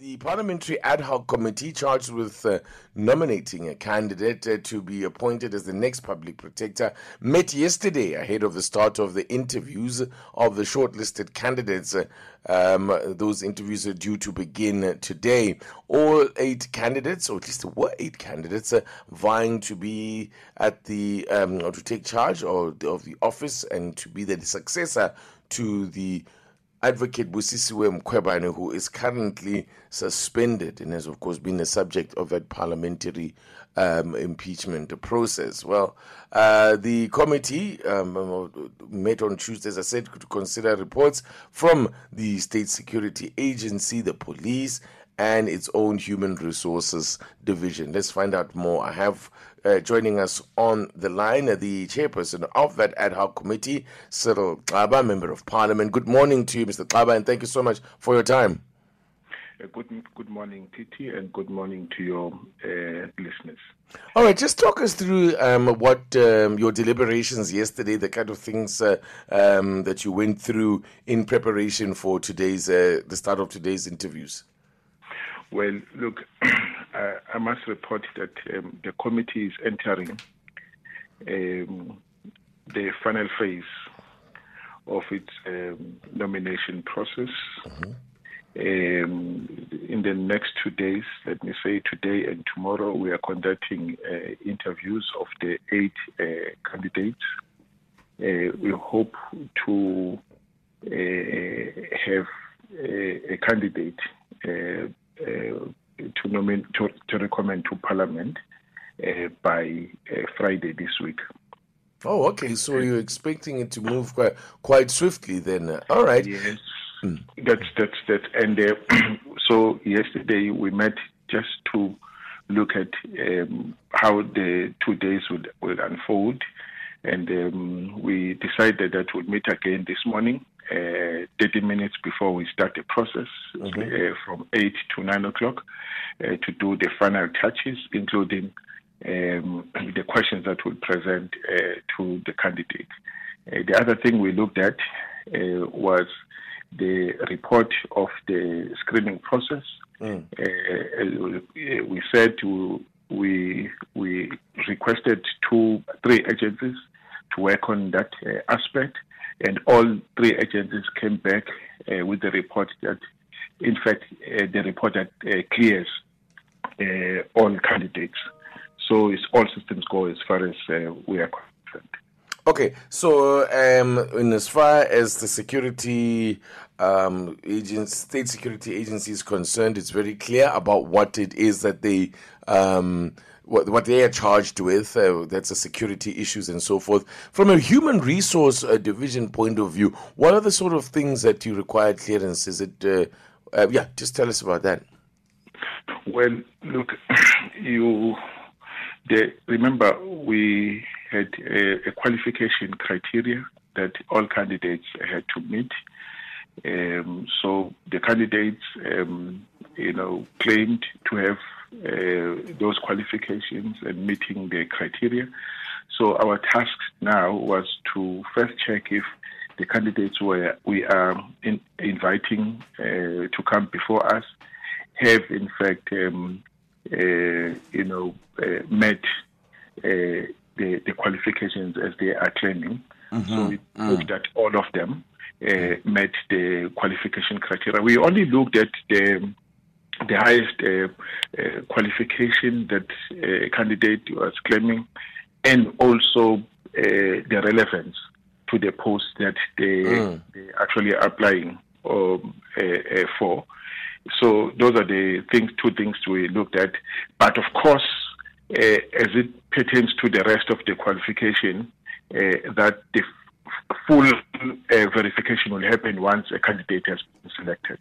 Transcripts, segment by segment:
The Parliamentary Ad Hoc Committee charged with uh, nominating a candidate uh, to be appointed as the next public protector met yesterday ahead of the start of the interviews of the shortlisted candidates. Um, those interviews are due to begin today. All eight candidates, or at least there were eight candidates, uh, vying to be at the um, or to take charge of of the office and to be the successor to the Advocate Busisiwe Mkhwebane, who is currently suspended and has, of course, been the subject of that parliamentary um, impeachment process. Well, uh, the committee um, met on Tuesday, as I said, to consider reports from the State Security Agency, the police, and its own human resources division. Let's find out more. I have uh, joining us on the line uh, the chairperson of that ad hoc committee, Cyril Xaba, member of parliament. Good morning to you, Mr. Xaba, and thank you so much for your time. Uh, good, good morning, Titi, and good morning to your uh, listeners. All right, just talk us through um, what um, your deliberations yesterday, the kind of things uh, um, that you went through in preparation for today's uh, the start of today's interviews. Well, look, I, I, must report that um, the committee is entering um, the final phase of its um, nomination process. Mm-hmm. Um, in the next two days, let me say today and tomorrow, we are conducting uh, interviews of the eight uh, candidates. Uh, we hope to uh, have a, a candidate uh, uh, to, nominate, to, to, recommend to Parliament uh, by uh, Friday this week. Oh, okay. So you're expecting it to move quite, quite swiftly then. All right. Yes. Mm. That's that's that. And uh, so yesterday we met just to look at um, how the two days would will unfold, and um, we decided that we'll meet again this morning uh, 30 minutes before we start the process mm-hmm. uh, from 8 to 9 o'clock uh, to do the final touches, including um, the questions that we'll present uh, to the candidate. Uh, the other thing we looked at uh, was the report of the screening process. Mm. we said to, we we requested two three agencies to work on that aspect and all three agencies came back uh, with the report that, in fact, uh, the report that uh, clears uh, all candidates. So it's all systems go as far as uh, we are concerned. Okay, so um, in as far as the security um, agents, state security agency is concerned, it's very clear about what it is that they um, what, what they are charged with. Uh, that's the security issues and so forth. From a human resource uh, division point of view, what are the sort of things that you require clearance? Is it, uh, uh yeah, just tell us about that. Well, look, you the, remember we had a, a, qualification criteria that all candidates had to meet. Um, so the candidates, um, you know, claimed to have those qualifications and meeting the criteria. So our task now was to first check if the candidates were we are in, inviting uh, to come before us have in fact um, uh, you know uh, met uh, the, the qualifications as they are claiming. Mm-hmm. So we mm. looked at all of them uh, met the qualification criteria. We only looked at the the highest uh, uh, qualification that uh, a candidate was claiming, and also the relevance to the post that they, mm. they actually applying um, for. So those are the things, two things we looked at. But of course, uh, as it pertains to the rest of the qualification, uh, that the f- full uh, verification will happen once a candidate has been selected.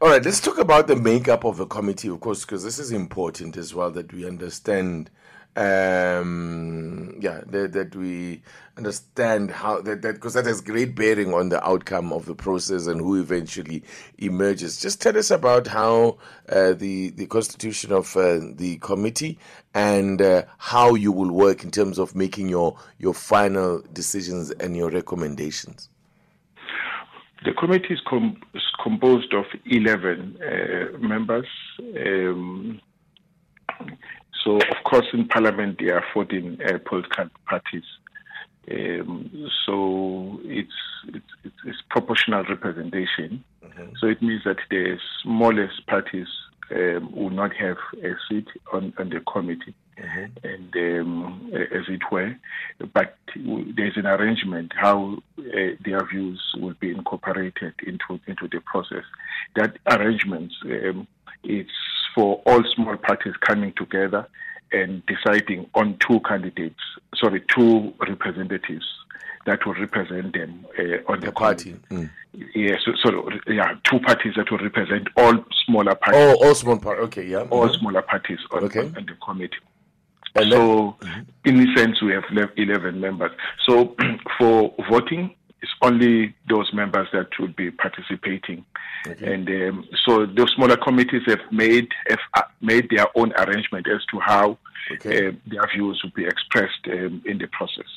All right, let's talk about the makeup of the committee, of course, because this is important as well that we understand um, yeah, that, that we understand how that because that, that has great bearing on the outcome of the process and who eventually emerges. Just tell us about how uh, the the constitution of uh, the committee and uh, how you will work in terms of making your your final decisions and your recommendations. The committee is, com- is composed of 11 uh, members. Um, so, of course, in Parliament there are 14 uh, political parties. Um, so it's, it's, it's, proportional representation. Mm-hmm. So it means that the smallest parties um, will not have a seat on, on the committee, mm-hmm. and um, as it were. But there's an arrangement how uh, their views will be incorporated into into the process. That arrangement um, it's for all small parties coming together and deciding on two candidates, sorry, two representatives that will represent them uh, on the, the party. Mm. Yes, so, so, yeah, two parties that will represent all smaller parties. Oh, all small parties. Okay, yeah. All mm-hmm. smaller parties on, okay. on, on the committee. And so, mm-hmm. in a sense, we have 11 members. So, for voting, it's only those members that would be participating. Okay. And um, so those smaller committees have made have uh, made their own arrangement as to how okay. uh, their views would be expressed um, in the process.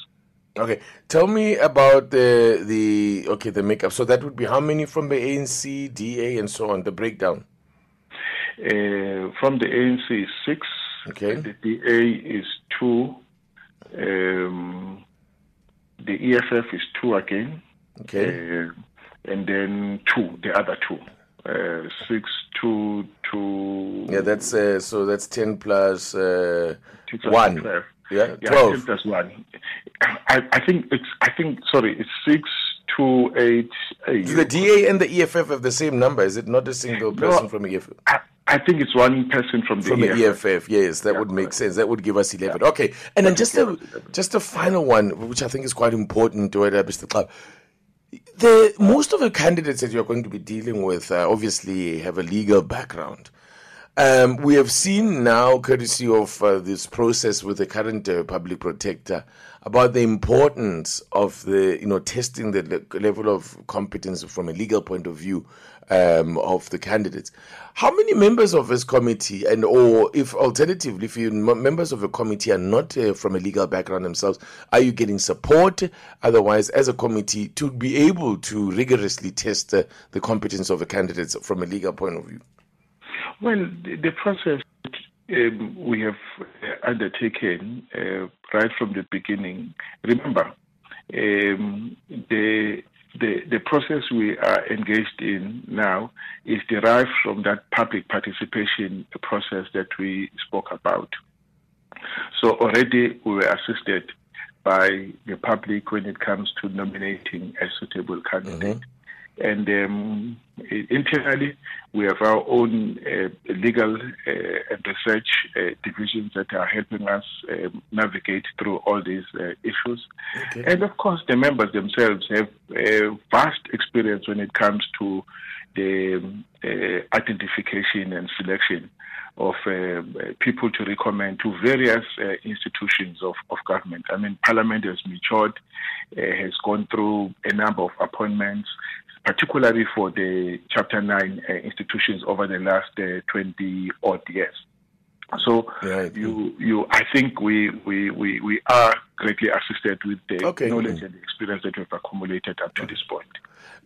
Okay, tell me about the the okay the makeup. So that would be how many from the ANC, DA, and so on. The breakdown. Uh, from the ANC is six. Okay. The DA is two. Um, the EFF is two again. Okay. Uh, and then two, the other two. Uh, six, two, two. Yeah, that's uh, so that's ten plus, uh, one. 12. Yeah, yeah, twelve. 10 plus one. I, I think it's. I think sorry, it's six, two, eight, eight. Do the DA and the EFF have the same number? Is it not a single person no, from EFF? I, I think it's one person from the from EFF. the EFF. Yes, that yeah, would make sense. That would give us eleven. Yeah. Okay, and then just a just a final one, which I think is quite important to Mr. Club. The most of the candidates that you're going to be dealing with uh, obviously have a legal background. Um, we have seen now, courtesy of uh, this process with the current uh, public protector, about the importance of the you know testing the le- level of competence from a legal point of view um, of the candidates. How many members of this committee, and or if alternatively, if you members of the committee are not uh, from a legal background themselves, are you getting support? Otherwise, as a committee, to be able to rigorously test uh, the competence of the candidates from a legal point of view. Well, the process um, we have undertaken uh, right from the beginning. Remember, um, the the, the process we are engaged in now is derived from that public participation process that we spoke about. So already we were assisted by the public when it comes to nominating a suitable candidate. Mm-hmm. And um, internally, we have our own uh, legal uh, and research uh, divisions that are helping us um, navigate through all these uh, issues. Okay. And of course, the members themselves have vast experience when it comes to the um, uh, identification and selection of uh, people to recommend to various uh, institutions of, of government. I mean, Parliament has matured, uh, has gone through a number of appointments, particularly for the Chapter 9 uh, institutions over the last uh, 20 odd years. So right. you you I think we, we, we, we are greatly assisted with the okay. knowledge and the experience that we've accumulated up to this point.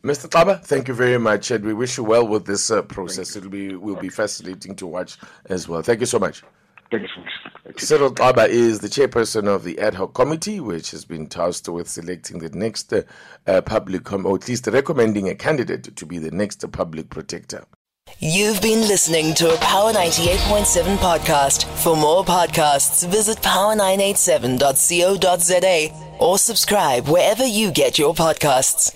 Mr. Xaba, thank you very much, and we wish you well with this uh, process. It'll be will okay. be fascinating to watch as well. Thank you so much. Thank you. Cyril Xaba is the chairperson of the ad hoc committee, which has been tasked with selecting the next uh, uh, public, com- or at least recommending a candidate to be the next public protector. You've been listening to a Power 98.7 podcast. For more podcasts, visit power987.co.za or subscribe wherever you get your podcasts.